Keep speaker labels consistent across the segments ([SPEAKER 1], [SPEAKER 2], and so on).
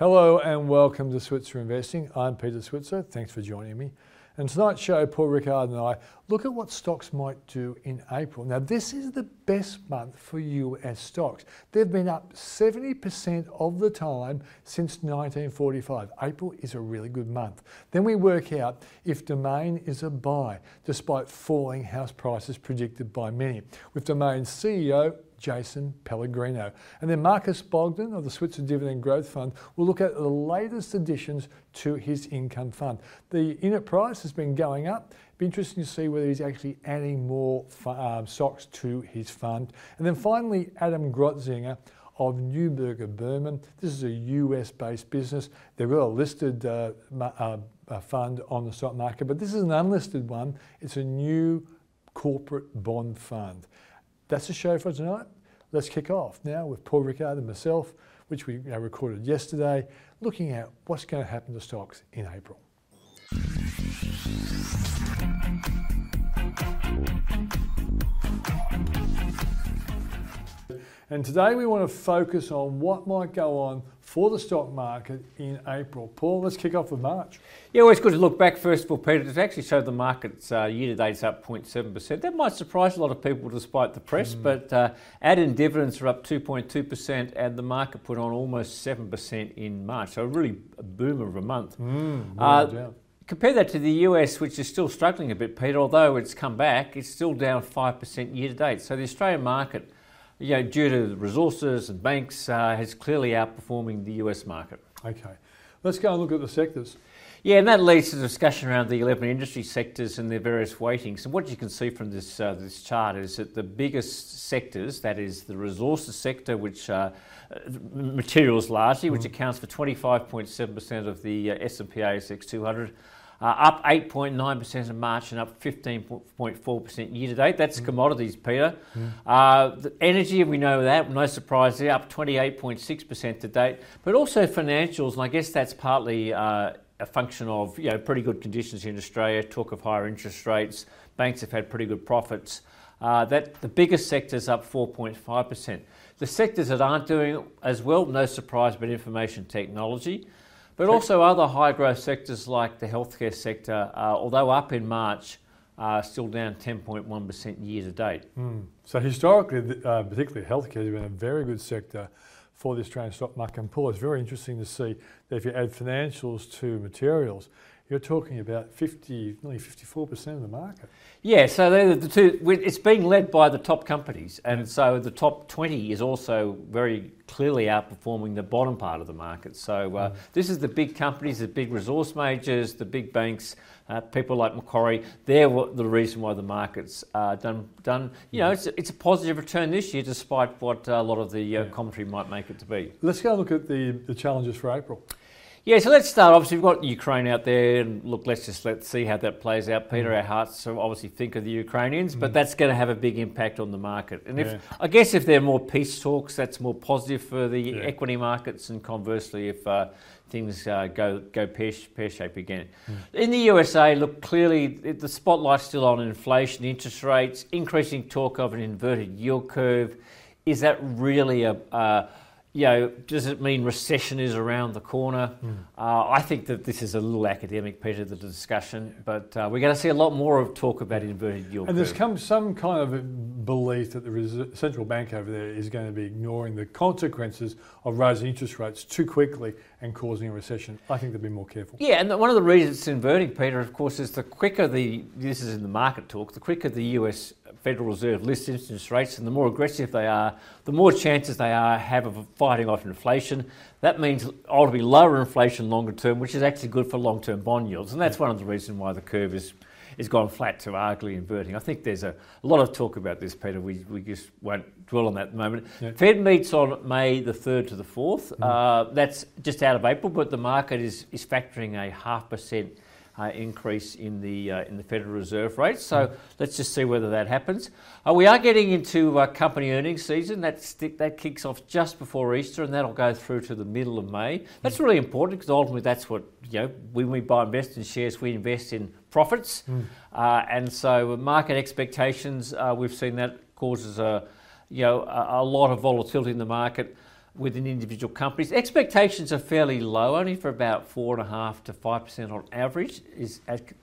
[SPEAKER 1] Hello and welcome to Switzer Investing. I'm Peter Switzer. Thanks for joining me. And tonight's show, Paul Rickard and I look at what stocks might do in April. Now, this is the best month for US stocks. They've been up 70% of the time since 1945. April is a really good month. Then we work out if Domain is a buy, despite falling house prices predicted by many. With Domain's CEO, Jason Pellegrino. And then Marcus Bogdan of the Switzer Dividend Growth Fund will look at the latest additions to his income fund. The unit price has been going up. It'll be interesting to see whether he's actually adding more um, stocks to his fund. And then finally, Adam Grotzinger of Neuberger Berman. This is a US based business. They've got a listed uh, uh, fund on the stock market, but this is an unlisted one. It's a new corporate bond fund. That's the show for tonight. Let's kick off now with Paul Rickard and myself, which we recorded yesterday, looking at what's going to happen to stocks in April. And today we want to focus on what might go on for the stock market in April. Paul, let's kick off with March.
[SPEAKER 2] Yeah, well, it's good to look back first of all, Peter. To actually show the market's uh, year to date is up 0.7%. That might surprise a lot of people despite the press, mm. but uh, add-in dividends are up 2.2%, and the market put on almost 7% in March. So really a boom of a month.
[SPEAKER 1] Mm, uh,
[SPEAKER 2] Compare that to the US, which is still struggling a bit, Peter. Although it's come back, it's still down 5% year to date. So the Australian market you know, due to resources and banks, uh, has clearly outperforming the US market.
[SPEAKER 1] Okay, let's go and look at the sectors.
[SPEAKER 2] Yeah, and that leads to the discussion around the 11 industry sectors and their various weightings. And what you can see from this, uh, this chart is that the biggest sectors, that is the resources sector, which uh, materials largely, mm. which accounts for 25.7% of the uh, S&P ASX 200, uh, up 8.9% in March and up 15.4% year to date. That's mm. commodities, Peter. Mm. Uh, the energy, we know that, no surprise, they're up 28.6% to date. But also financials, and I guess that's partly uh, a function of you know pretty good conditions in Australia, talk of higher interest rates, banks have had pretty good profits. Uh, that the biggest sector is up 4.5%. The sectors that aren't doing as well, no surprise, but information technology. But also other high growth sectors like the healthcare sector, uh, although up in March, uh, still down 10.1% year to date.
[SPEAKER 1] Mm. So historically, uh, particularly healthcare has been a very good sector for the Australian stock market and Paul. It's very interesting to see that if you add financials to materials, you're talking about 50, nearly 54% of the market.
[SPEAKER 2] Yeah, so they're the two. It's being led by the top companies, and so the top 20 is also very clearly outperforming the bottom part of the market. So uh, mm. this is the big companies, the big resource majors, the big banks, uh, people like Macquarie. They're the reason why the market's uh, done. Done. You know, it's, it's a positive return this year, despite what a lot of the uh, commentary might make it to be.
[SPEAKER 1] Let's go look at the, the challenges for April.
[SPEAKER 2] Yeah, so let's start. Obviously, we've got Ukraine out there, and look, let's just let's see how that plays out. Peter, mm. our hearts so obviously think of the Ukrainians, mm. but that's going to have a big impact on the market. And if yeah. I guess if there are more peace talks, that's more positive for the yeah. equity markets, and conversely, if uh, things uh, go go pear, pear shape again. Mm. In the USA, look clearly the spotlight's still on inflation, interest rates, increasing talk of an inverted yield curve. Is that really a uh, you know, does it mean recession is around the corner? Mm. Uh, I think that this is a little academic, Peter, the discussion, but uh, we're going to see a lot more of talk about inverted yield
[SPEAKER 1] And
[SPEAKER 2] curve.
[SPEAKER 1] there's come some kind of belief that the central bank over there is going to be ignoring the consequences of raising interest rates too quickly and causing a recession. I think they'll be more careful.
[SPEAKER 2] Yeah, and one of the reasons it's inverting, Peter, of course, is the quicker the, this is in the market talk, the quicker the US Federal Reserve lists interest rates, and the more aggressive they are, the more chances they are have of fighting off inflation. That means ultimately lower inflation longer term, which is actually good for long-term bond yields, and that's one of the reasons why the curve is is gone flat to arguably inverting. I think there's a, a, lot of talk about this, Peter. We, we just won't dwell on that at the moment. Yep. Fed meets on May the 3rd to the 4th. Mm. Uh, that's just out of April, but the market is, is factoring a half percent uh, increase in the uh, in the Federal Reserve rate. So mm. let's just see whether that happens. Uh, we are getting into uh, company earnings season. That that kicks off just before Easter, and that'll go through to the middle of May. That's mm. really important because ultimately that's what you know when we buy invest in shares, we invest in profits, mm. Uh, and so market expectations. Uh, we've seen that causes a you know a, a lot of volatility in the market within individual companies. Expectations are fairly low, only for about four and a half to five percent on average. Is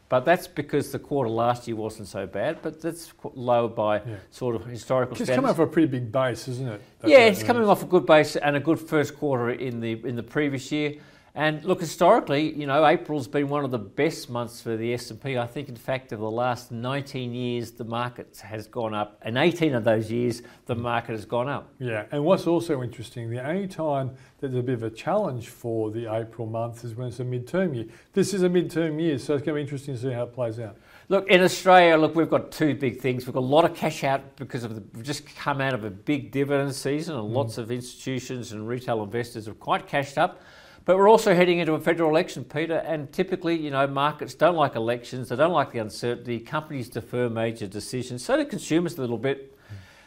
[SPEAKER 2] but that's because the quarter last year wasn't so bad. But that's low by yeah. sort of historical.
[SPEAKER 1] It's coming off a pretty big base, isn't it?
[SPEAKER 2] That's yeah, it's coming off a good base and a good first quarter in the in the previous year. And look, historically, you know, April's been one of the best months for the S&P. I think, in fact, of the last 19 years, the market has gone up, and 18 of those years, the market has gone up.
[SPEAKER 1] Yeah, and what's also interesting, the only time that there's a bit of a challenge for the April month is when it's a midterm year. This is a midterm year, so it's going to be interesting to see how it plays out.
[SPEAKER 2] Look, in Australia, look, we've got two big things. We've got a lot of cash out because of the, we've just come out of a big dividend season, and mm. lots of institutions and retail investors are quite cashed up. But we're also heading into a federal election, Peter, and typically, you know, markets don't like elections, they don't like the uncertainty, companies defer major decisions, so do consumers a little bit.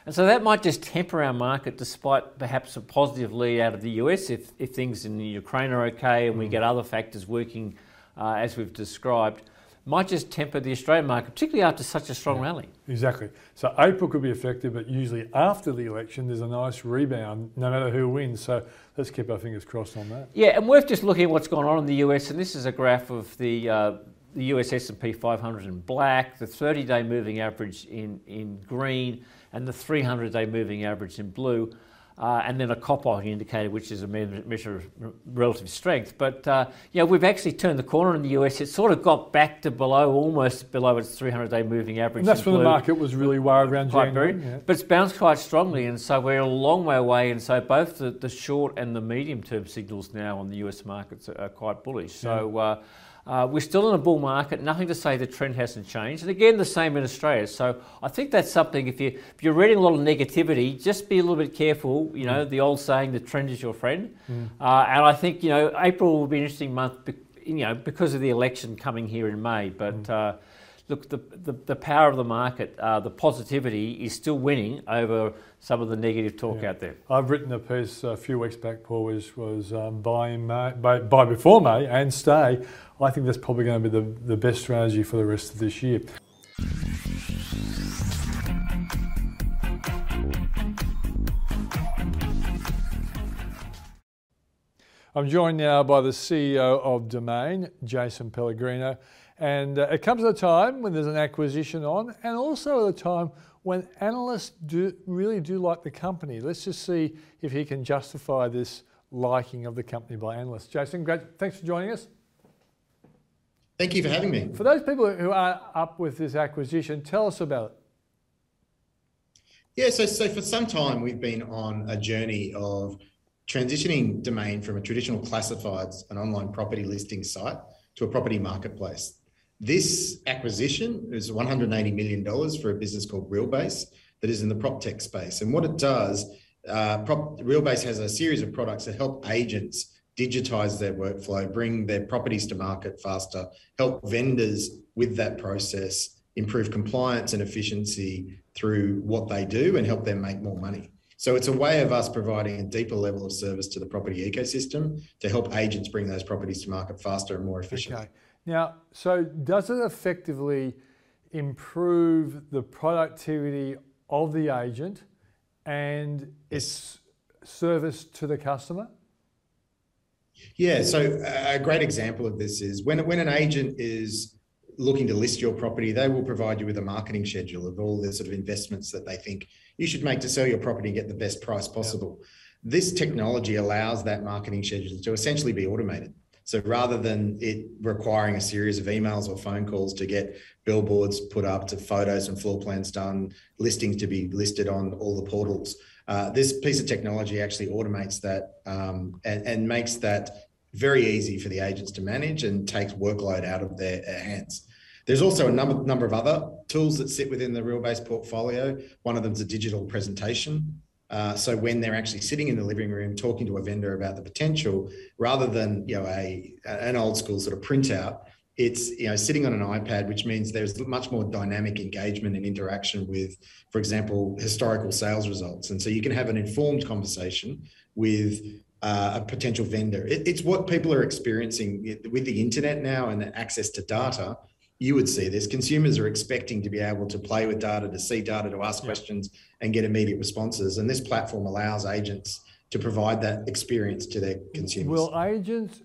[SPEAKER 2] And so that might just temper our market despite perhaps a positive lead out of the US if, if things in Ukraine are okay and we mm. get other factors working uh, as we've described might just temper the Australian market, particularly after such a strong yeah, rally.
[SPEAKER 1] Exactly. So April could be affected, but usually after the election, there's a nice rebound, no matter who wins. So let's keep our fingers crossed on that.
[SPEAKER 2] Yeah, and worth just looking at what's going on in the US, and this is a graph of the uh, the US S&P 500 in black, the 30-day moving average in in green, and the 300-day moving average in blue uh, and then a Coppock indicator, which is a measure of relative strength. But uh, yeah, we've actually turned the corner in the US. It sort of got back to below, almost below its 300-day moving average.
[SPEAKER 1] And that's when the market was really worried around January.
[SPEAKER 2] Yeah. But it's bounced quite strongly, and so we're a long way away. And so both the, the short and the medium-term signals now on the US markets are, are quite bullish. So. Yeah. Uh, uh, we're still in a bull market. Nothing to say the trend hasn't changed. And again, the same in Australia. So I think that's something. If you if you're reading a lot of negativity, just be a little bit careful. You know, the old saying, "The trend is your friend." Mm. Uh, and I think you know April will be an interesting month. You know, because of the election coming here in May. But mm. uh, look, the, the, the power of the market, uh, the positivity is still winning over some of the negative talk yeah. out there.
[SPEAKER 1] I've written a piece a few weeks back, Paul, which was um, buy, May, buy, buy before May and stay. I think that's probably going to be the, the best strategy for the rest of this year. I'm joined now by the CEO of Domain, Jason Pellegrino. And uh, it comes at a time when there's an acquisition on, and also at a time when analysts do really do like the company. Let's just see if he can justify this liking of the company by analysts. Jason, great. Thanks for joining us.
[SPEAKER 3] Thank you for having me.
[SPEAKER 1] For those people who are up with this acquisition, tell us about it.
[SPEAKER 3] Yeah, so, so for some time we've been on a journey of transitioning Domain from a traditional classifieds and online property listing site to a property marketplace. This acquisition is $180 million for a business called Realbase that is in the prop tech space. And what it does, uh, prop, Realbase has a series of products that help agents digitize their workflow, bring their properties to market faster, help vendors with that process, improve compliance and efficiency through what they do, and help them make more money. So it's a way of us providing a deeper level of service to the property ecosystem to help agents bring those properties to market faster and more efficiently. Okay.
[SPEAKER 1] Now, so does it effectively improve the productivity of the agent and its service to the customer?
[SPEAKER 3] Yeah, so a great example of this is when, when an agent is looking to list your property, they will provide you with a marketing schedule of all the sort of investments that they think you should make to sell your property and get the best price possible. Yeah. This technology allows that marketing schedule to essentially be automated. So rather than it requiring a series of emails or phone calls to get billboards put up, to photos and floor plans done, listings to be listed on all the portals, uh, this piece of technology actually automates that um, and, and, makes that very easy for the agents to manage and takes workload out of their, hands. There's also a number, number of other tools that sit within the Realbase portfolio. One of them is a digital presentation uh, so when they're actually sitting in the living room talking to a vendor about the potential, rather than you know a an old school sort of printout, it's you know sitting on an iPad, which means there's much more dynamic engagement and interaction with, for example, historical sales results, and so you can have an informed conversation with uh, a potential vendor. It, it's what people are experiencing with the internet now and access to data you would see this. Consumers are expecting to be able to play with data, to see data, to ask yeah. questions and get immediate responses. And this platform allows agents to provide that experience to their consumers.
[SPEAKER 1] Will agents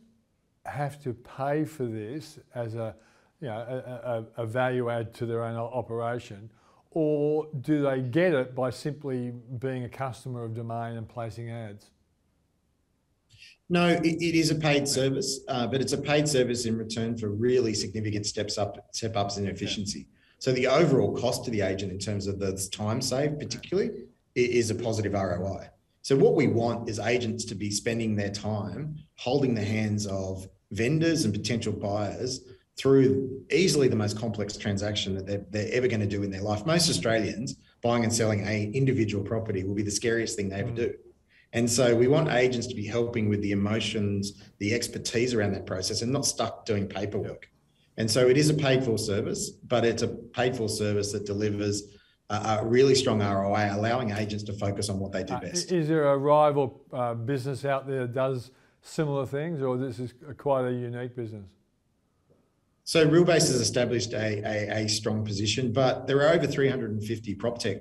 [SPEAKER 1] have to pay for this as a, you know, a, a, a value add to their own operation, or do they get it by simply being a customer of Domain and placing ads?
[SPEAKER 3] No, it, it is a paid service, uh, but it's a paid service in return for really significant steps up, step ups in efficiency. So the overall cost to the agent in terms of the time saved, particularly, is a positive ROI. So what we want is agents to be spending their time holding the hands of vendors and potential buyers through easily the most complex transaction that they're, they're ever going to do in their life. Most Australians buying and selling a individual property will be the scariest thing they ever mm. do. And so we want agents to be helping with the emotions, the expertise around that process and not stuck doing paperwork. And so it is a paid for service, but it's a paid for service that delivers a, a really strong ROI, allowing agents to focus on what they do uh, best.
[SPEAKER 1] Is there a rival uh, business out there that does similar things, or this is quite a unique business?
[SPEAKER 3] So Realbase has established a, a, a, strong position, but there are over 350 prop tech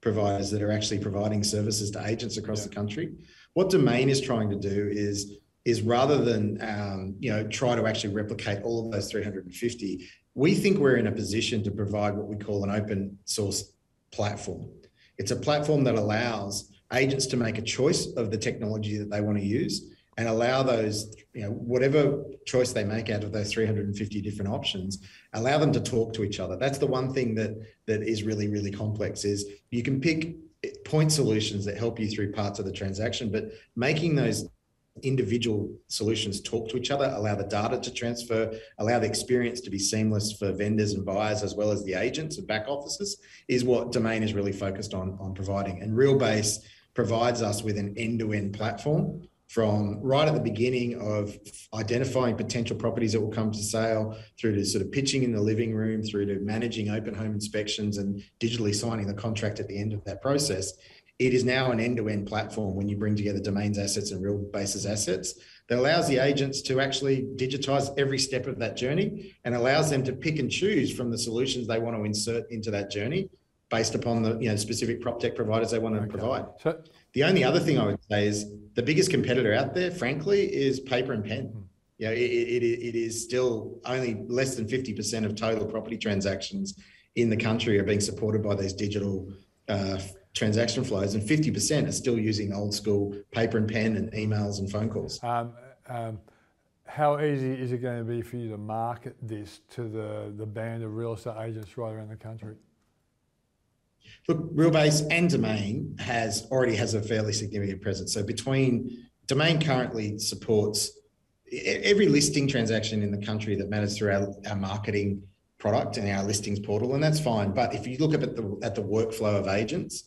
[SPEAKER 3] providers that are actually providing services to agents across yeah. the country. What Domain is trying to do is is rather than um, you know try to actually replicate all of those 350, we think we're in a position to provide what we call an open source platform. It's a platform that allows agents to make a choice of the technology that they want to use and allow those, you know, whatever choice they make out of those 350 different options, allow them to talk to each other. That's the one thing that that is really, really complex is you can pick point solutions that help you through parts of the transaction, but making those individual solutions talk to each other, allow the data to transfer, allow the experience to be seamless for vendors and buyers as well as the agents and back offices is what Domain is really focused on, on providing. And Realbase provides us with an end-to-end platform from right at the beginning of identifying potential properties that will come to sale through to sort of pitching in the living room through to managing open home inspections and digitally signing the contract at the end of that process it is now an end-to-end platform when you bring together domains assets and Realbase's assets that allows the agents to actually digitize every step of that journey and allows them to pick and choose from the solutions they want to insert into that journey based upon the you know specific prop tech providers they want to okay. provide. So, the only other thing I would say is the biggest competitor out there, frankly, is paper and pen. Hmm. You know, it, it, it is still only less than 50% of total property transactions in the country are being supported by these digital uh, transaction flows, and 50% are still using old school paper and pen and emails and phone calls. Um, um,
[SPEAKER 1] how easy is it going to be for you to market this to the, the band of real estate agents right around the country?
[SPEAKER 3] Look, Realbase and Domain has already has a fairly significant presence. So between Domain currently supports every listing transaction in the country that matters through our, our marketing product and our listings portal, and that's fine. But if you look at the at the workflow of agents,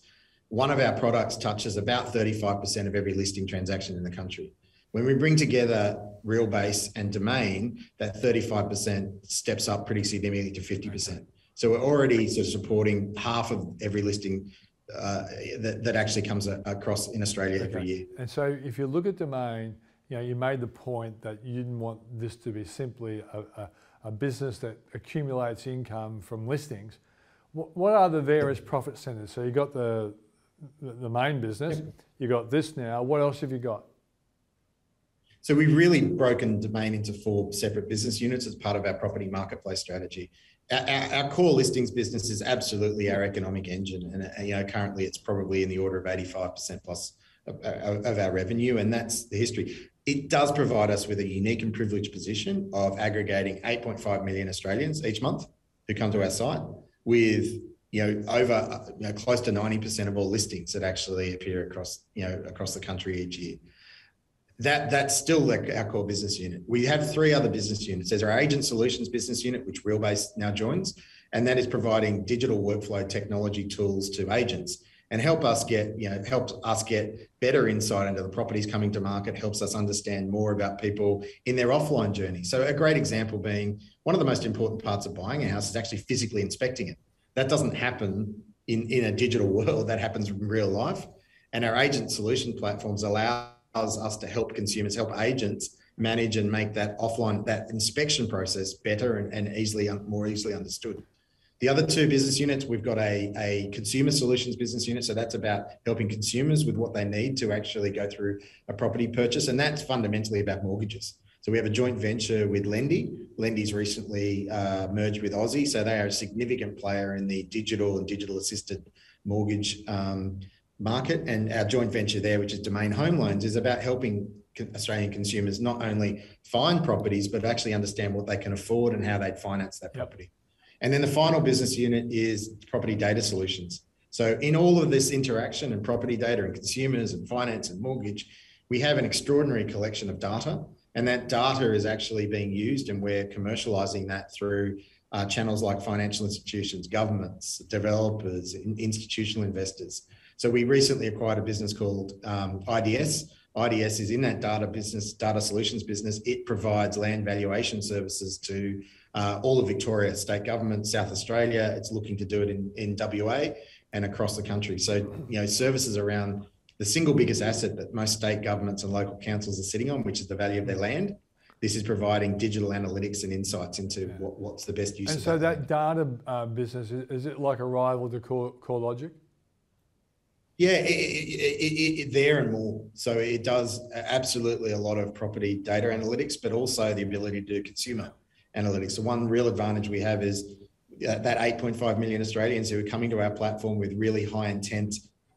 [SPEAKER 3] one of our products touches about 35% of every listing transaction in the country. When we bring together Realbase and Domain, that 35% steps up pretty significantly to 50%. So we're already sort of supporting half of every listing uh, that, that actually comes a, across in Australia okay. every year.
[SPEAKER 1] And so if you look at Domain, you know, you made the point that you didn't want this to be simply a, a, a business that accumulates income from listings. What, what are the various profit centers? So you got the the main business. Yep. You got this now. What else have you got?
[SPEAKER 3] So we've really broken Domain into four separate business units as part of our property marketplace strategy. Our, our, core listings business is absolutely our economic engine, and uh, you know currently it's probably in the order of eighty-five percent plus of, of our revenue, and that's the history. It does provide us with a unique and privileged position of aggregating 8.5 million Australians each month who come to our site with you know, over you know, close to 90% of all listings that actually appear across, you know, across the country each year. That that's still like our core business unit. We have three other business units. There's our agent solutions business unit, which Realbase now joins, and that is providing digital workflow technology tools to agents and help us get, you know, helps us get better insight into the properties coming to market, helps us understand more about people in their offline journey. So a great example being one of the most important parts of buying a house is actually physically inspecting it. That doesn't happen in, in a digital world, that happens in real life. And our agent solution platforms allows us to help consumers, help agents manage and make that offline, that inspection process better and, and easily, more easily understood. The other two business units, we've got a, a consumer solutions business unit. So that's about helping consumers with what they need to actually go through a property purchase. And that's fundamentally about mortgages. So we have a joint venture with Lendi. Lendi's recently uh, merged with Aussie. So they are a significant player in the digital and digital assisted mortgage um, market. And our joint venture there, which is Domain Home Loans, is about helping Australian consumers not only find properties, but actually understand what they can afford and how they'd finance that property. And then the final business unit is property data solutions. So in all of this interaction and property data and consumers and finance and mortgage, we have an extraordinary collection of data. And that data is actually being used, and we're commercializing that through uh, channels like financial institutions, governments, developers, institutional investors. So we recently acquired a business called um, IDS. IDS is in that data business, data solutions business. It provides land valuation services to uh, all of Victoria, state government, South Australia. It's looking to do it in, in WA and across the country. So, you know, services around the single biggest asset that most state governments and local councils are sitting on, which is the value of their land. This is providing digital analytics and insights into what, what's the best use.
[SPEAKER 1] And so that, that data uh, business is, is, it like a rival to Core, CoreLogic?
[SPEAKER 3] Yeah, it, it, it, there and more. So it does absolutely a lot of property data analytics, but also the ability to do consumer analytics. The one real advantage we have is that 8.5 million Australians who are coming to our platform with really high intent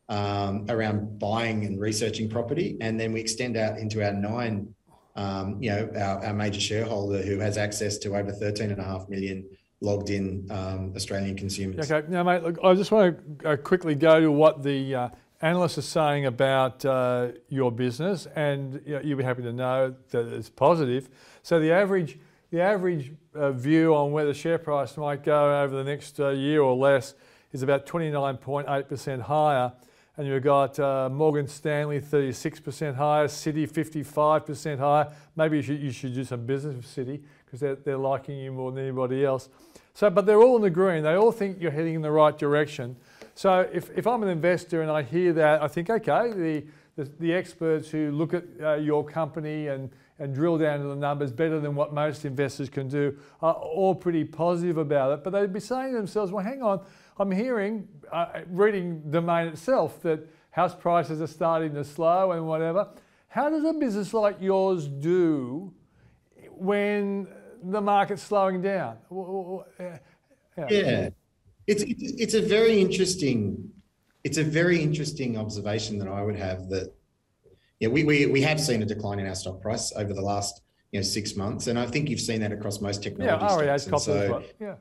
[SPEAKER 3] um, around buying and researching property, and then we extend out into our nine, um, you know, our, our, major shareholder who has access to over 13 and a half million logged in um, Australian consumers.
[SPEAKER 1] Okay, now mate, look, I just want to uh, quickly go to what the uh, analysts are saying about uh, your business, and you you'll be happy to know that it's positive. So the average the average uh, view on where the share price might go over the next uh, year or less is about 29.8% higher. And you've got uh, Morgan Stanley 36% higher, Citi 55% higher. Maybe you should, you should do some business with Citi because they're, they're liking you more than anybody else. So, but they're all in the green. They all think you're heading in the right direction. So if, if I'm an investor and I hear that, I think, okay, the, the, the experts who look at uh, your company and and drill down to the numbers better than what most investors can do are all pretty positive about it. But they'd be saying to themselves, well, hang on, I'm hearing, uh, reading main itself, that house prices are starting to slow and whatever. How does a business like yours do when the market's slowing down?
[SPEAKER 3] Yeah, yeah. It's, it's a very interesting it's a very interesting observation that I would have that yeah, we, we, we have seen a decline in our stock price over the last you know six months, and I think you've seen that across most technology.
[SPEAKER 1] Yeah,
[SPEAKER 3] stocks.
[SPEAKER 1] so, yeah.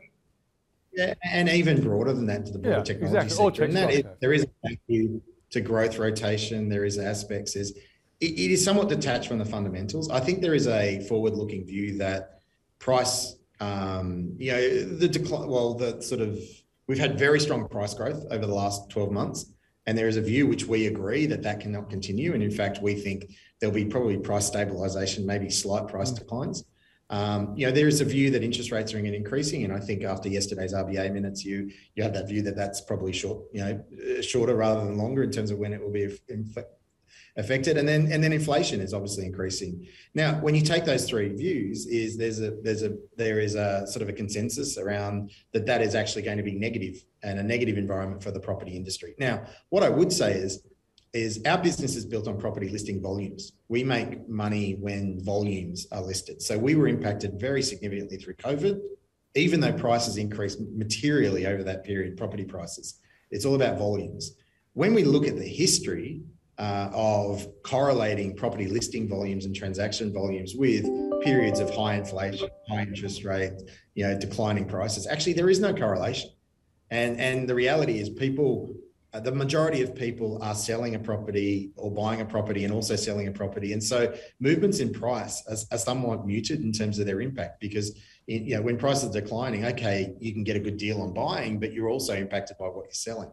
[SPEAKER 3] Yeah, and even broader than that to the broader yeah, technology exactly. sector. And that is, there is a value to growth rotation. There is aspects. Is it, it is somewhat detached from the fundamentals. I think there is a forward-looking view that price, um, you know, the decline. Well, the sort of we've had very strong price growth over the last 12 months. And there is a view which we agree that that cannot continue. And in fact, we think there'll be probably price stabilization, maybe slight price mm. declines. Um, you know, there is a view that interest rates are increasing, and I think after yesterday's RBA minutes, you you have that view that that's probably short, you know, shorter rather than longer in terms of when it will be affected. And then and then inflation is obviously increasing. Now when you take those three views is there's a there's a there is a sort of a consensus around that that is actually going to be negative and a negative environment for the property industry. Now what i would say is is our business is built on property listing volumes. We make money when volumes are listed. So we were impacted very significantly through covid even though prices increased materially over that period property prices. It's all about volumes. When we look at the history uh, of correlating property listing volumes and transaction volumes with periods of high inflation, high interest rates, you know, declining prices. Actually, there is no correlation. And, and the reality is people, uh, the majority of people are selling a property or buying a property and also selling a property. And so movements in price are, are somewhat muted in terms of their impact because you know, when prices are declining, okay, you can get a good deal on buying, but you're also impacted by what you're selling.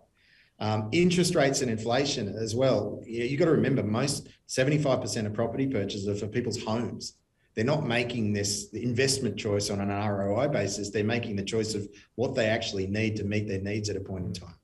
[SPEAKER 3] Um, interest rates and inflation as well. You, you got to remember, most 75% of property purchases are for people's homes. They're not making this investment choice on an ROI basis. They're making the choice of what they actually need to meet their needs at a point in time.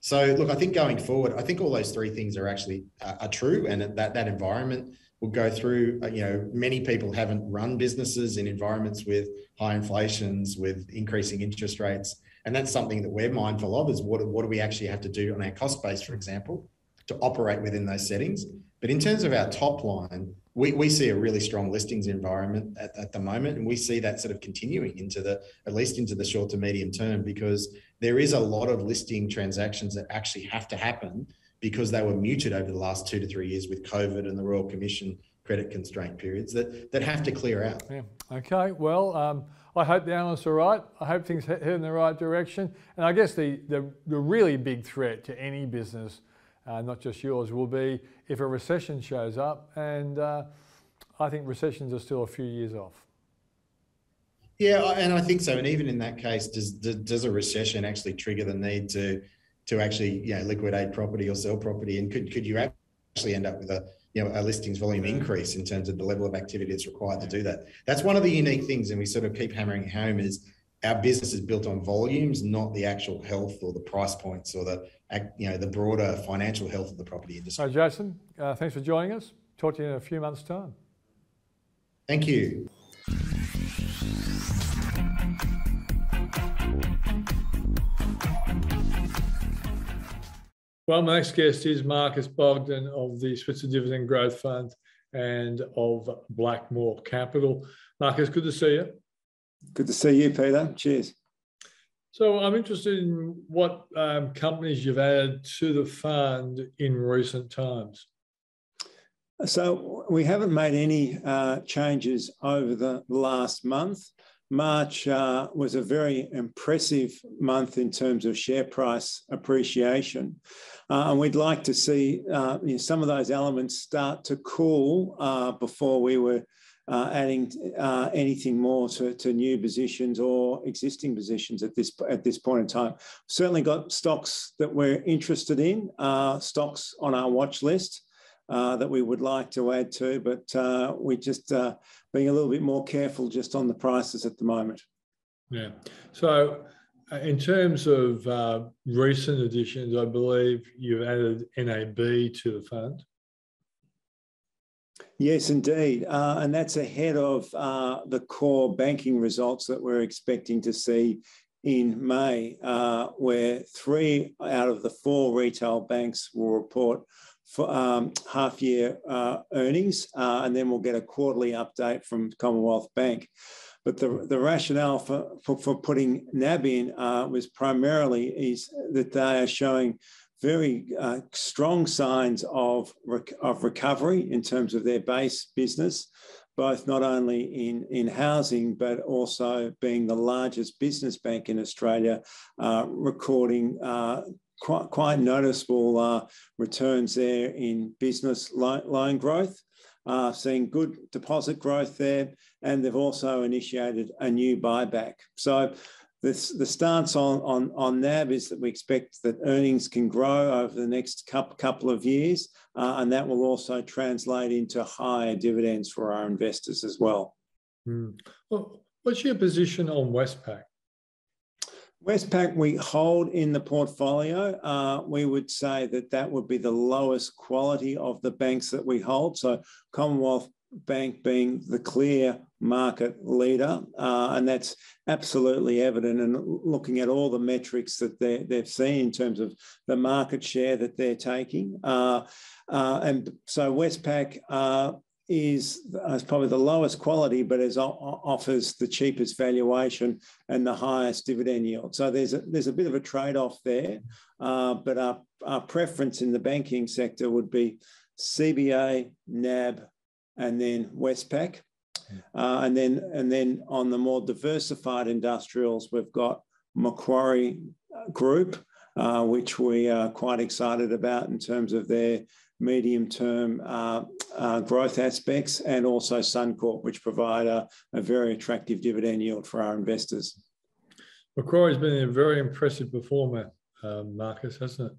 [SPEAKER 3] So, look, I think going forward, I think all those three things are actually uh, are true, and that that environment will go through, uh, you know, many people haven't run businesses in environments with high inflations, with increasing interest rates. And that's something that we're mindful of is what, what do we actually have to do on our cost base, for example, to operate within those settings. But in terms of our top line, we, we see a really strong listings environment at, at the moment, and we see that sort of continuing into the at least into the short to medium term because there is a lot of listing transactions that actually have to happen because they were muted over the last two to three years with COVID and the Royal Commission credit constraint periods that, that have to clear out.
[SPEAKER 1] Yeah. Okay. Well, um, I hope the analysts are right. I hope things head in the right direction. And I guess the, the, the really big threat to any business, uh, not just yours, will be if a recession shows up. And uh, I think recessions are still a few years off.
[SPEAKER 3] Yeah, and I think so. And even in that case, does does a recession actually trigger the need to to actually you know liquidate property or sell property? And could could you actually end up with a you know a listings volume increase in terms of the level of activity that's required to do that? That's one of the unique things, and we sort of keep hammering home is our business is built on volumes, not the actual health or the price points or the you know the broader financial health of the property industry.
[SPEAKER 1] Hi, Jason. Uh, thanks for joining us. Talk to you in a few months' time.
[SPEAKER 3] Thank you.
[SPEAKER 1] Well, my next guest is Marcus Bogdan of the Switzer Dividend Growth Fund and of Blackmore Capital. Marcus, good to see you.
[SPEAKER 4] Good to see you, Peter. Cheers.
[SPEAKER 1] So I'm interested in what um, companies you've added to the fund in recent times.
[SPEAKER 4] So we haven't made any uh, changes over the last month. March uh, was a very impressive month in terms of share price appreciation. Uh, and we'd like to see uh, you know, some of those elements start to cool uh, before we were uh, adding uh, anything more to, to, new positions or existing positions at this at this point in time. Certainly got stocks that we're interested in, stocks on our watch list. Uh, that we would like to add to, but uh, we're just uh, being a little bit more careful just on the prices at the moment.
[SPEAKER 1] Yeah. So, uh, in terms of uh, recent additions, I believe you've added NAB to the fund.
[SPEAKER 4] Yes, indeed. and that's ahead of the core banking results that we're expecting to see in May, where three out of the four retail banks will report for um, half year uh, earnings, uh, and then we'll get a quarterly update from Commonwealth Bank. But the, the rationale for, for, for putting NAB in uh, was primarily is that they are showing very uh, strong signs of, rec- of recovery in terms of their base business, both not only in, in housing, but also being the largest business bank in Australia, uh, recording uh, quite, quite noticeable uh, returns there in business loan, growth, uh, seeing good deposit growth there, and they've also initiated a new buyback. So this, the stance on, on, on NAB is that we expect that earnings can grow over the next couple of years, uh, and that will also translate into higher dividends for our investors as well.
[SPEAKER 1] Mm. well what's your position on Westpac?
[SPEAKER 4] Westpac we hold in the portfolio. Uh, we would say that that would be the lowest quality of the banks that we hold. So Commonwealth Bank being the clear market leader, uh, and that's absolutely evident. And looking at all the metrics that they've seen in terms of the market share that they're taking, uh, uh and so Westpac uh, is, is probably the lowest quality, but is, offers the cheapest valuation and the highest dividend yield. So there's a, there's a bit of a trade off there. Uh, but our, our preference in the banking sector would be CBA, NAB, and then Westpac. Uh, and then and then on the more diversified industrials, we've got Macquarie Group, uh, which we are quite excited about in terms of their medium term uh, uh, growth aspects, and also Suncorp, which provide a, very attractive dividend yield for our investors.
[SPEAKER 1] Macquarie's been a very impressive performer, um, Marcus, hasn't it?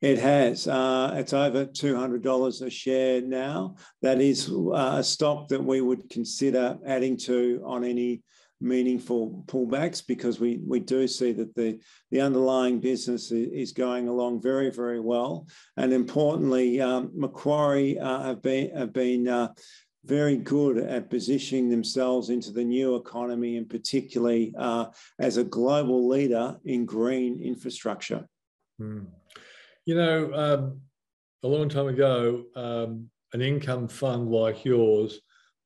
[SPEAKER 4] It has. Uh, it's over $200 a share now. That is uh, a stock that we would consider adding to on any meaningful pullbacks because we, we do see that the, the underlying business is going along very, very well. And importantly, um, Macquarie uh, have been, have been uh, very good at positioning themselves into the new economy and particularly uh, as a global leader in green infrastructure.
[SPEAKER 1] Mm. You know, um, a long time ago, um, an income fund like yours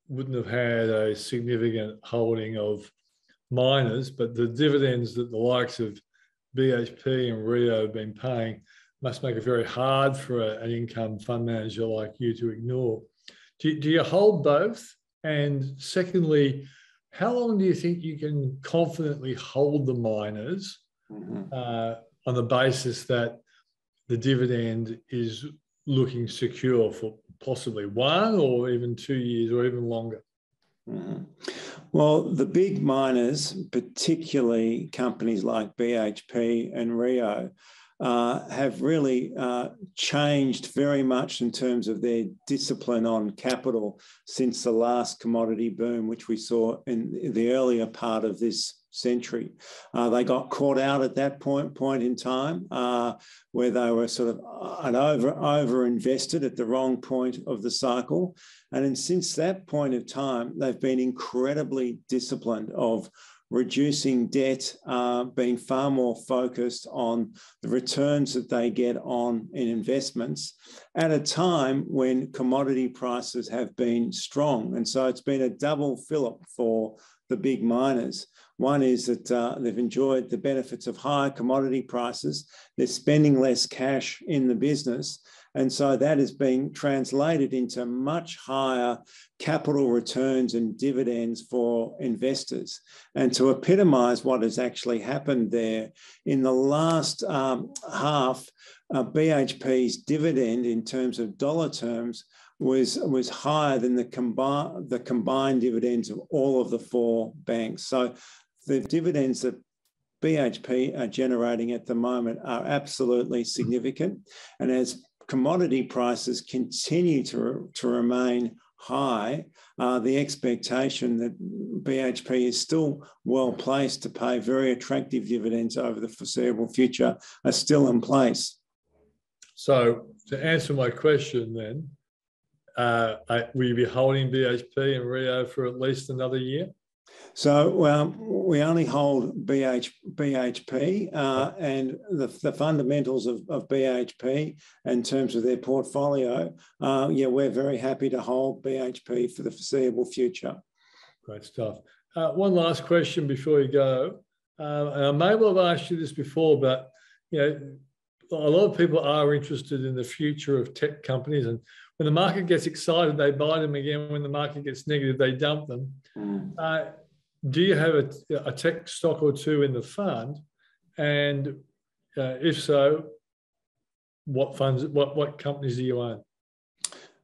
[SPEAKER 1] wouldn't have had a significant holding of miners, but the dividends that the likes of BHP and Rio have been paying must make it very hard for a, an income fund manager like you to ignore. Do, do you hold both? And secondly, how long do you think you can confidently hold the miners mm-hmm. uh, on the basis that the dividend is looking secure for possibly one or even two years or even longer?
[SPEAKER 4] Mm-hmm. Well, the big miners, particularly companies like BHP and Rio, uh, have really uh, changed very much in terms of their discipline on capital since the last commodity boom, which we saw in the earlier part of this century. Uh, they got caught out at that point point in time uh, where they were sort of uh, over over invested at the wrong point of the cycle, and then since that point of time, they've been incredibly disciplined of reducing debt, uh, being far more focused on the returns that they get on in investments at a time when commodity prices have been strong. And so it's been a double fillip for the big miners. One is that uh, they've enjoyed the benefits of higher commodity prices, they're spending less cash in the business, and so that is being translated into much higher capital returns and dividends for investors. And to epitomize what has actually happened there, in the last um, half, uh, BHP's dividend in terms of dollar terms was, was higher than the, combi- the combined dividends of all of the four banks. So the dividends that BHP are generating at the moment are absolutely significant. And as commodity prices continue to, to remain high, uh, the expectation that BHP is still well placed to pay very attractive dividends over the foreseeable future are still in place.
[SPEAKER 1] So, to answer my question, then, uh, will you be holding BHP and Rio for at least another year?
[SPEAKER 4] So well, we only hold BH, BHP uh, and the, the fundamentals of, of, BHP in terms of their portfolio. Uh, yeah, we're very happy to hold BHP for the foreseeable future.
[SPEAKER 1] Great stuff. Uh, one last question before you go. Uh, and I may well have asked you this before, but you know, a lot of people are interested in the future of tech companies and when the market gets excited, they buy them again. When the market gets negative, they dump them. Mm. Uh, do you have a, a tech stock or two in the fund? And uh, if so, what funds, what, what companies do you own?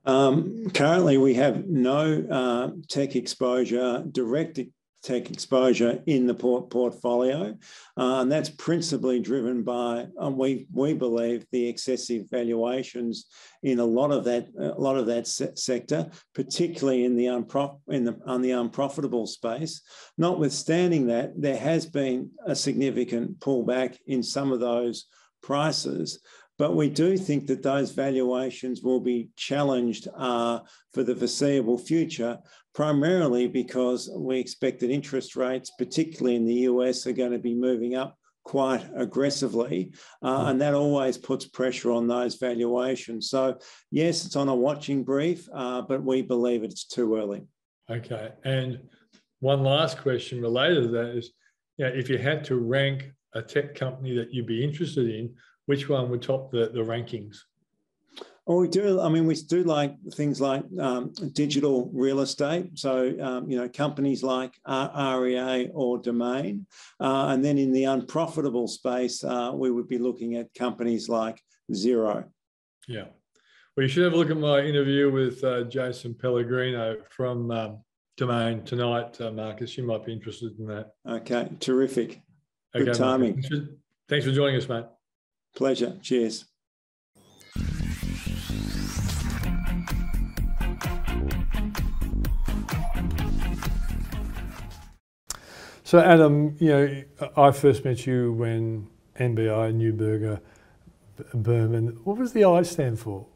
[SPEAKER 4] Um, currently, we have no uh, tech exposure, direct tech exposure in the port portfolio. Uh, and that's principally driven by, um, we, we believe, the excessive valuations in a lot of that, a lot of that se sector, particularly in the, unprof in the, on the unprofitable space. Notwithstanding that, there has been a significant pullback in some of those prices. But we do think that those valuations will be challenged uh, for the foreseeable future, primarily because we expect that interest rates, particularly in the US, are going to be moving up quite aggressively. Uh, and that always puts pressure on those valuations. So, yes, it's on a watching brief, uh, but we believe it's too early.
[SPEAKER 1] Okay. And one last question related to that is you know, if you had to rank a tech company that you'd be interested in, which one would top the, the rankings?
[SPEAKER 4] Well, we do. I mean, we do like things like um, digital real estate. So, um, you know, companies like REA or Domain. Uh, and then in the unprofitable space, uh, we would be looking at companies like Xero.
[SPEAKER 1] Yeah. Well, you should have a look at my interview with uh, Jason Pellegrino from um, Domain tonight, uh, Marcus. You might be interested in that.
[SPEAKER 4] Okay. Terrific. Good timing.
[SPEAKER 1] For, thanks for joining us, mate.
[SPEAKER 4] Pleasure. Cheers.
[SPEAKER 1] So, Adam, you know, I first met you when NBI, Neuberger, Berman, what was the I stand for?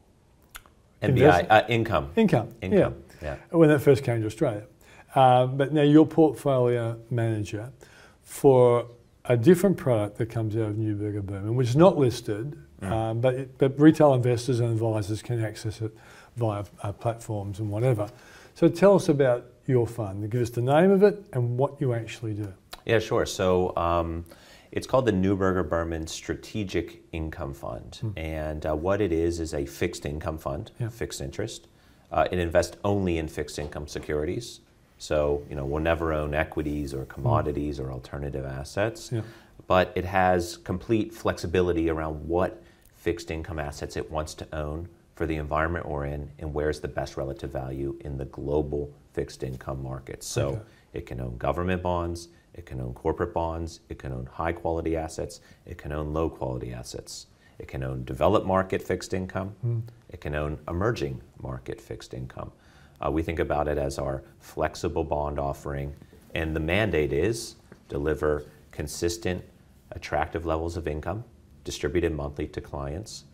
[SPEAKER 5] NBI, uh, income.
[SPEAKER 1] Income.
[SPEAKER 5] Income.
[SPEAKER 1] Yeah. yeah. When that first came to Australia. Um, but now you're portfolio manager for a different product that comes out of Neuberger Berman, which is not listed, mm. um, but, it, but retail investors and advisors can access it via uh, platforms and whatever. So tell us about your fund. Give us the name of it and what you actually do.
[SPEAKER 5] Yeah, sure. So um, it's called the Neuberger Berman Strategic Income Fund. Mm. And uh, what it is is a fixed income fund, yeah. fixed interest. Uh, it invests only in fixed income securities. So, you know, we'll never own equities or commodities mm. or alternative assets. Yeah. But it has complete flexibility around what fixed income assets it wants to own for the environment we're in and where's the best relative value in the global fixed income markets. So okay. it can own government bonds, it can own corporate bonds, it can own high quality assets, it can own low quality assets. It can own developed market fixed income, mm. it can own emerging market fixed income. Uh, we think about it as our flexible bond offering, and the mandate is deliver consistent, attractive levels of income distributed monthly to clients,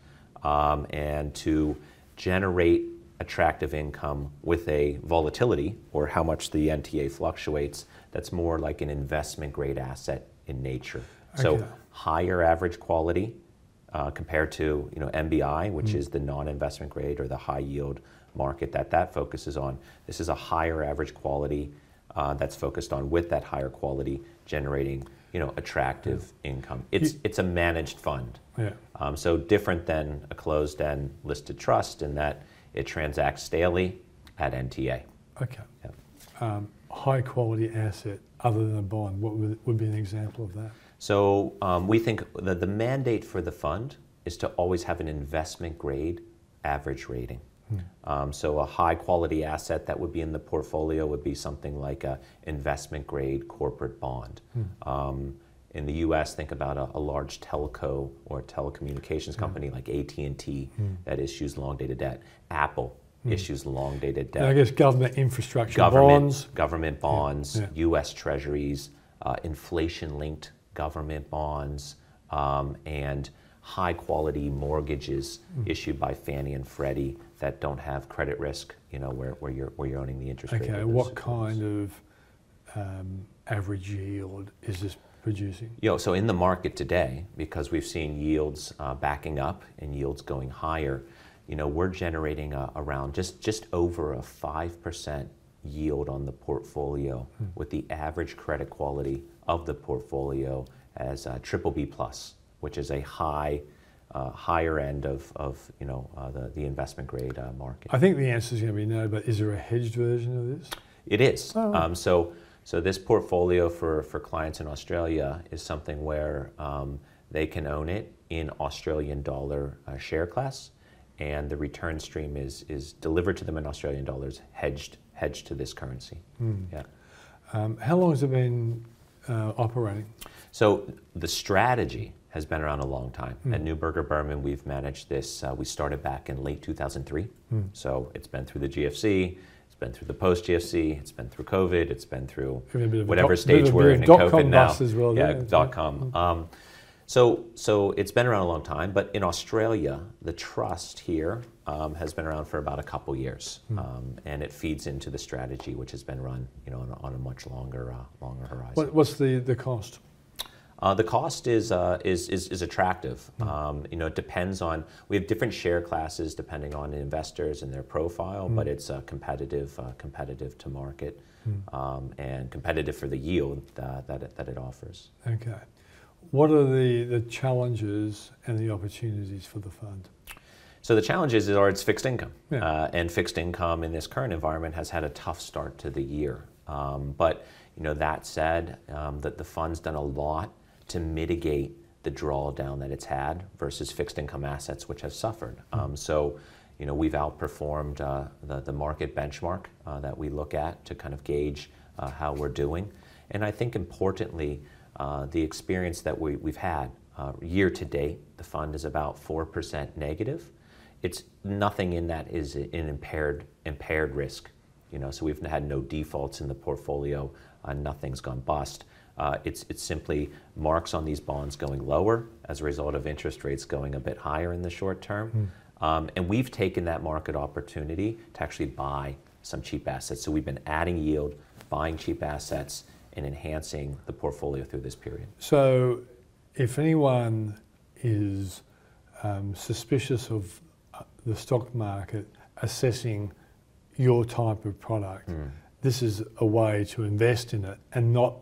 [SPEAKER 5] um, and to generate attractive income with a volatility or how much the NTA fluctuates that's more like an investment grade asset in nature. Okay. So higher average quality uh, compared to you know NBI, which mm. is the non-investment grade or the high yield market that that focuses on. This is a higher average quality uh, that's focused on with that higher quality generating you know attractive yeah. income. It's you, it's a managed fund. Yeah. Um, so different than a closed-end listed trust in that it transacts daily at NTA.
[SPEAKER 1] Okay. Yeah. Um, high quality asset other than a bond, what would, would be an example of that?
[SPEAKER 5] So um, we think that the mandate for the fund is to always have an investment grade average rating. Hmm. Um, so a high quality asset that would be in the portfolio would be something like a investment grade corporate bond. Hmm. Um, in the U.S., think about a, a, large telco or telecommunications hmm. company like AT&T hmm. that issues long dated debt. Apple issues long dated debt.
[SPEAKER 1] I guess government infrastructure
[SPEAKER 5] government,
[SPEAKER 1] bonds.
[SPEAKER 5] Government bonds, yeah. Yeah. U.S. Treasuries, uh, inflation linked government bonds, um, and high quality mortgages mm. issued by Fannie and Freddie that don't have credit risk, you know, where, where, you're, where you're owning the interest
[SPEAKER 1] okay,
[SPEAKER 5] rate.
[SPEAKER 1] Okay, what kind of um, average yield is this producing?
[SPEAKER 5] You know, so in the market today, because we've seen yields uh, backing up and yields going higher, you know, we're generating a, around just, just over a 5% yield on the portfolio hmm. with the average credit quality of the portfolio as a triple B plus, which is a high, uh, higher end of, of you know, uh, the, the investment grade uh, market.
[SPEAKER 1] I think the answer is going to be no, but is there a hedged version of this?
[SPEAKER 5] It is. Oh. Um, so, so this portfolio for, for clients in Australia is something where um, they can own it in Australian dollar uh, share class and the return stream is, is delivered to them in Australian dollars, hedged, hedged to this currency. Mm.
[SPEAKER 1] Yeah. Um, how long has it been uh, operating?
[SPEAKER 5] So the strategy has been around a long time. Mm. At Neuberger Berman, we've managed this. Uh, we started back in late 2003. Mm. So it's been through the GFC, it's been through the post GFC, it's been through COVID, it's been through whatever dot, stage we're in in COVID now.
[SPEAKER 1] Well,
[SPEAKER 5] yeah, dot com. Hmm. Um, so, so it's been around a long time, but in Australia, the trust here um, has been around for about a couple years, mm. um, and it feeds into the strategy, which has been run, you know, on, on a much longer, uh, longer horizon.
[SPEAKER 1] What, what's the the cost?
[SPEAKER 5] Uh, the cost is, uh, is, is, is, attractive. Um, you know, it depends on, we have different share classes depending on investors and their profile, mm. but it's uh, competitive, uh, competitive to market mm. um, and competitive for the yield uh, that, it, that it offers.
[SPEAKER 1] Okay. What are the, the challenges and the opportunities for the fund?
[SPEAKER 5] So the challenges are it's fixed income, yeah. uh, and fixed income in this current environment has had a tough start to the year. Um, but you know that said, um, that the fund's done a lot to mitigate the drawdown that it's had versus fixed income assets which have suffered. Mm-hmm. Um, so you know we've outperformed uh, the, the market benchmark uh, that we look at to kind of gauge uh, how we're doing, and I think importantly uh, the experience that we, we've had uh, year to date, the fund is about 4% negative. It's nothing in that is an impaired, impaired risk. You know, so we've had no defaults in the portfolio. Uh, nothing's gone bust. Uh, it's, it's simply marks on these bonds going lower as a result of interest rates going a bit higher in the short term. Mm. Um, and we've taken that market opportunity to actually buy some cheap assets. So we've been adding yield, buying cheap assets, and enhancing the portfolio through this period.
[SPEAKER 1] So if anyone is um, suspicious of uh, the stock market assessing your type of product, mm. This is a way to invest in it and not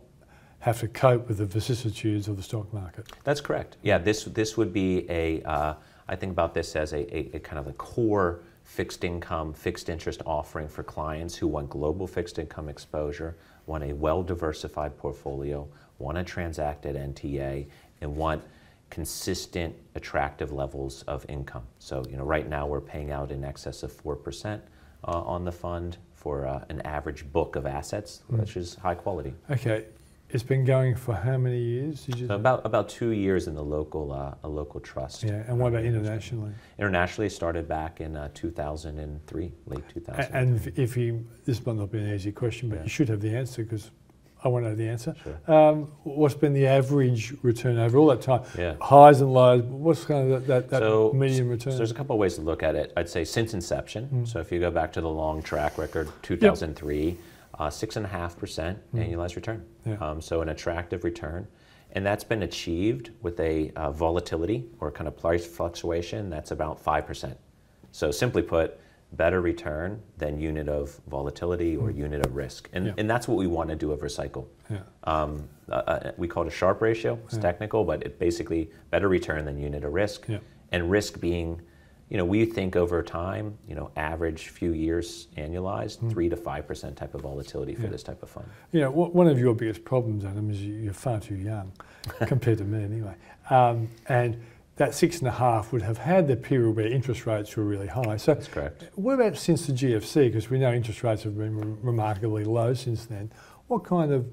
[SPEAKER 1] have to cope with the vicissitudes of the stock market.
[SPEAKER 5] That's correct. Yeah, this this would be a. Uh, I think about this as a, a, a, kind of a core fixed income, fixed interest offering for clients who want global fixed income exposure, want a well diversified portfolio, want to transact at NTA, and want consistent, attractive levels of income. So, you know, right now we're paying out in excess of 4% uh, on the fund for uh, an average book of assets, mm. which is high quality.
[SPEAKER 1] Okay. It's been going for how many years?
[SPEAKER 5] So about about two years in the local uh, a local trust.
[SPEAKER 1] Yeah, and what about internationally?
[SPEAKER 5] Internationally, started back in uh, 2003, late 2000.
[SPEAKER 1] And if you, this might not be an easy question, but yeah. you should have the answer because I want to know the answer.
[SPEAKER 5] Sure.
[SPEAKER 1] Um, what's been the average return over all that time?
[SPEAKER 5] Yeah.
[SPEAKER 1] Highs and lows. What's kind of that, that, that
[SPEAKER 5] so,
[SPEAKER 1] median return?
[SPEAKER 5] So there's a couple of ways to look at it. I'd say since inception. Mm. So if you go back to the long track record, 2003, yep. uh, six and a half percent mm. annualized return.
[SPEAKER 1] Yeah.
[SPEAKER 5] Um, so an attractive return. And that's been achieved with a uh, volatility or kind of price fluctuation that's about 5%. So simply put, better return than unit of volatility or mm. unit of risk. And, yeah. and that's what we want to do over a cycle.
[SPEAKER 1] Yeah.
[SPEAKER 5] Um, uh, uh, we call it a Sharpe ratio. It's yeah. technical, but it basically better return than unit of risk. And risk being, you know, we think over time, you know, average few years annualized, mm. 3 to 5% type of volatility for this type of fund.
[SPEAKER 1] Yeah, one of your biggest problems, Adam, is you're far too young compared to me anyway. Um, and that six and a half would have had the period where interest rates were really high.
[SPEAKER 5] So That's correct.
[SPEAKER 1] What about since the GFC? Because we know interest rates have been re- remarkably low since then. What kind of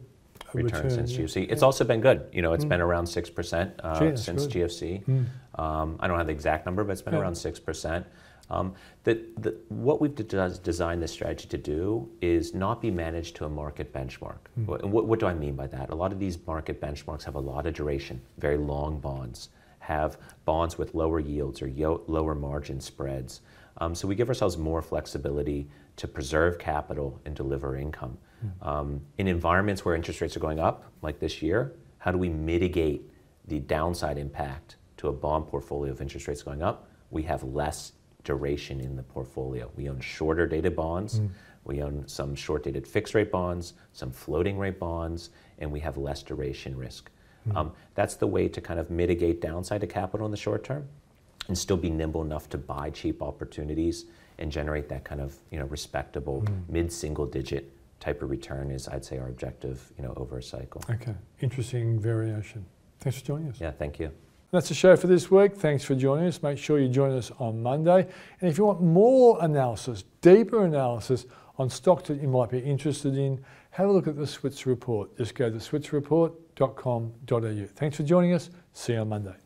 [SPEAKER 5] return,
[SPEAKER 1] return
[SPEAKER 5] since yeah. GFC? It's yeah. also been good. You know, it's mm. been around six percent uh, since good. GFC. Mm. Um, I don't have the exact number, but it's been yeah. around six percent. Um, the, the, what we've de- designed this strategy to do is not be managed to a market benchmark. Mm. What, what do I mean by that? A lot of these market benchmarks have a lot of duration, very long bonds have bonds with lower yields or lower margin spreads. Um, so we give ourselves more flexibility to preserve capital and deliver income. Mm. Um, in environments where interest rates are going up, like this year, how do we mitigate the downside impact to a bond portfolio of interest rates going up? We have less duration in the portfolio. We own shorter dated bonds. Mm. We own some short dated fixed rate bonds, some floating rate bonds, and we have less duration risk. Mm-hmm. Um, that's the way to kind of mitigate downside to capital in the short term and still be nimble enough to buy cheap opportunities and generate that kind of you know respectable mm-hmm. mid-single digit type of return is I'd say our objective you know over a cycle.
[SPEAKER 1] Okay, interesting variation. Thanks for joining us.
[SPEAKER 5] Yeah, thank you.
[SPEAKER 1] That's the show for this week. Thanks for joining us. Make sure you join us on Monday. And if you want more analysis, deeper analysis on stocks that you might be interested in, have a look at the Switzer Report. Just go to Thanks for joining us. See you on Monday.